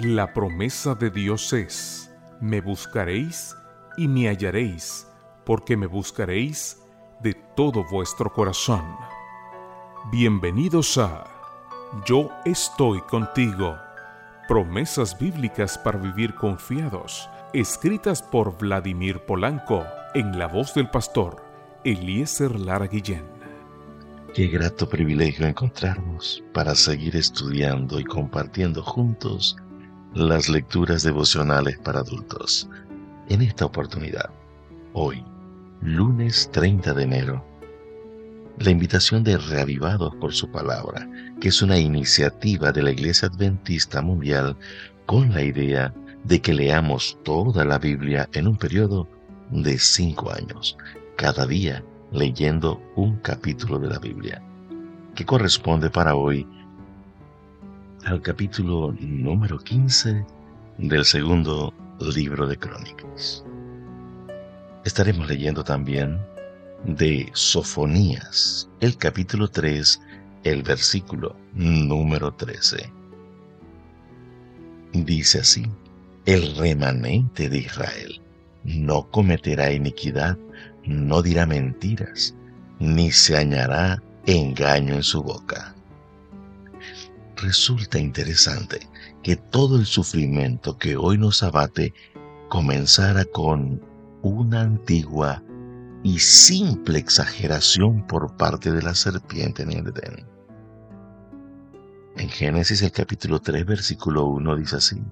La promesa de Dios es, me buscaréis y me hallaréis, porque me buscaréis de todo vuestro corazón. Bienvenidos a Yo estoy contigo. Promesas bíblicas para vivir confiados, escritas por Vladimir Polanco, en la voz del pastor Eliezer Lara Guillén. Qué grato privilegio encontrarnos para seguir estudiando y compartiendo juntos las lecturas devocionales para adultos. En esta oportunidad, hoy, lunes 30 de enero, la invitación de Reavivados por su palabra, que es una iniciativa de la Iglesia Adventista Mundial con la idea de que leamos toda la Biblia en un periodo de cinco años, cada día leyendo un capítulo de la Biblia, que corresponde para hoy al capítulo número 15 del segundo libro de Crónicas. Estaremos leyendo también de Sofonías, el capítulo 3, el versículo número 13. Dice así, el remanente de Israel no cometerá iniquidad, no dirá mentiras, ni se añará engaño en su boca resulta interesante que todo el sufrimiento que hoy nos abate comenzara con una antigua y simple exageración por parte de la serpiente en el Edén. En Génesis el capítulo 3 versículo 1 dice así.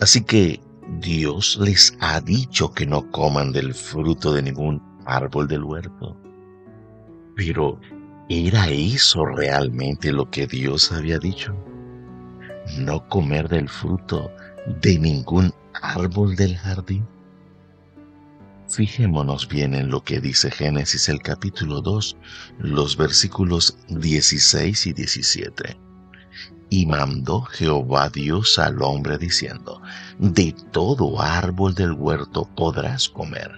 Así que Dios les ha dicho que no coman del fruto de ningún árbol del huerto. Pero ¿Era eso realmente lo que Dios había dicho? ¿No comer del fruto de ningún árbol del jardín? Fijémonos bien en lo que dice Génesis el capítulo 2, los versículos 16 y 17. Y mandó Jehová Dios al hombre diciendo, De todo árbol del huerto podrás comer,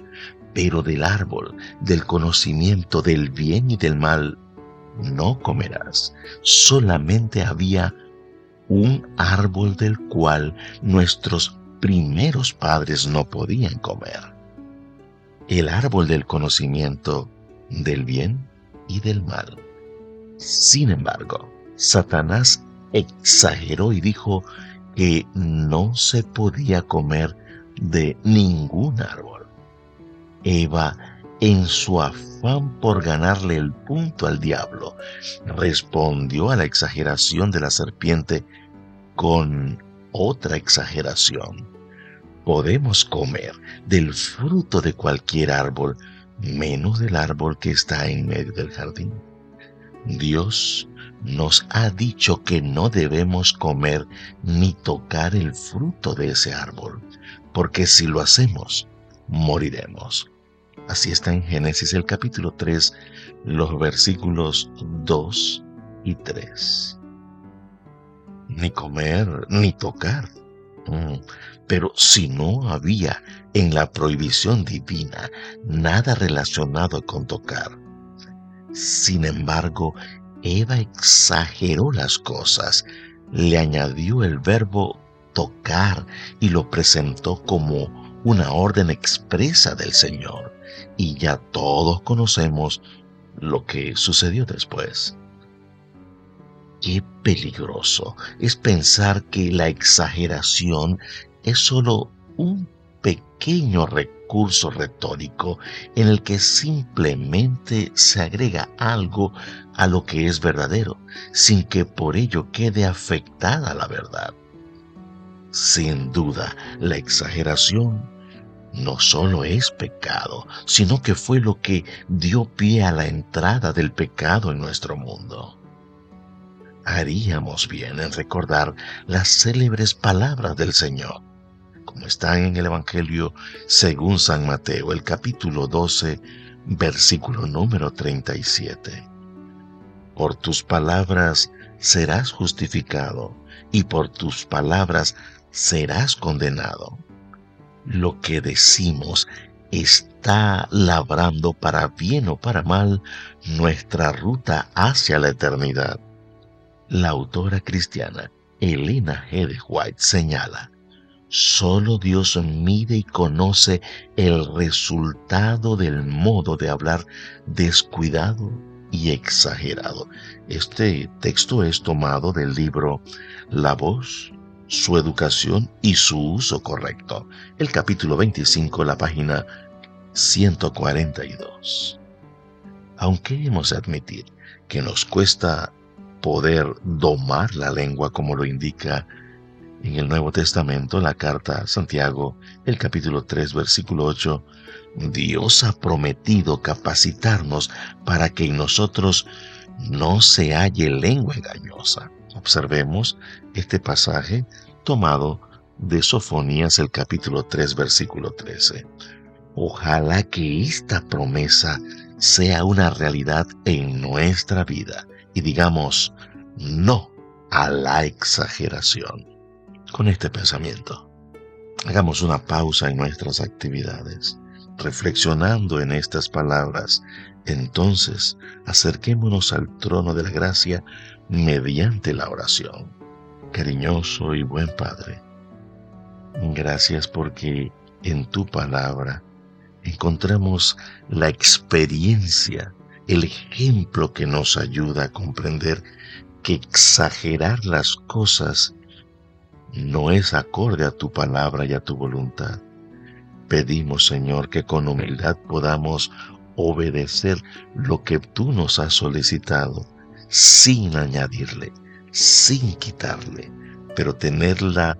pero del árbol del conocimiento del bien y del mal no comerás. Solamente había un árbol del cual nuestros primeros padres no podían comer. El árbol del conocimiento del bien y del mal. Sin embargo, Satanás exageró y dijo que no se podía comer de ningún árbol. Eva en su afán por ganarle el punto al diablo, respondió a la exageración de la serpiente con otra exageración. Podemos comer del fruto de cualquier árbol, menos del árbol que está en medio del jardín. Dios nos ha dicho que no debemos comer ni tocar el fruto de ese árbol, porque si lo hacemos, moriremos. Así está en Génesis el capítulo 3, los versículos 2 y 3. Ni comer, ni tocar. Mm, pero si no había en la prohibición divina nada relacionado con tocar. Sin embargo, Eva exageró las cosas, le añadió el verbo tocar y lo presentó como una orden expresa del Señor y ya todos conocemos lo que sucedió después. Qué peligroso es pensar que la exageración es solo un pequeño recurso retórico en el que simplemente se agrega algo a lo que es verdadero, sin que por ello quede afectada la verdad. Sin duda, la exageración no solo es pecado, sino que fue lo que dio pie a la entrada del pecado en nuestro mundo. Haríamos bien en recordar las célebres palabras del Señor, como están en el Evangelio según San Mateo, el capítulo 12, versículo número 37. Por tus palabras serás justificado y por tus palabras serás condenado lo que decimos está labrando para bien o para mal nuestra ruta hacia la eternidad. La autora cristiana Elena G. White señala, Solo Dios mide y conoce el resultado del modo de hablar descuidado y exagerado. Este texto es tomado del libro La voz, su educación y su uso correcto. El capítulo 25, la página 142. Aunque hemos de admitir que nos cuesta poder domar la lengua como lo indica en el Nuevo Testamento, la carta a Santiago, el capítulo 3, versículo 8, Dios ha prometido capacitarnos para que en nosotros no se halle lengua engañosa. Observemos este pasaje tomado de Sofonías el capítulo 3 versículo 13. Ojalá que esta promesa sea una realidad en nuestra vida y digamos no a la exageración con este pensamiento. Hagamos una pausa en nuestras actividades, reflexionando en estas palabras. Entonces, acerquémonos al trono de la gracia mediante la oración. Cariñoso y buen Padre, gracias porque en tu palabra encontramos la experiencia, el ejemplo que nos ayuda a comprender que exagerar las cosas no es acorde a tu palabra y a tu voluntad. Pedimos, Señor, que con humildad podamos obedecer lo que tú nos has solicitado, sin añadirle, sin quitarle, pero tener la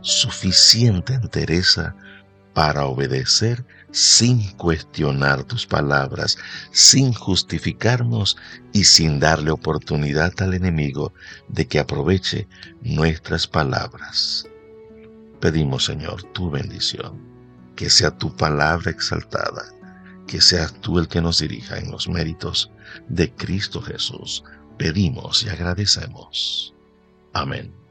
suficiente entereza para obedecer sin cuestionar tus palabras, sin justificarnos y sin darle oportunidad al enemigo de que aproveche nuestras palabras. Pedimos, Señor, tu bendición, que sea tu palabra exaltada, que seas tú el que nos dirija en los méritos de Cristo Jesús. Pedimos y agradecemos. Amén.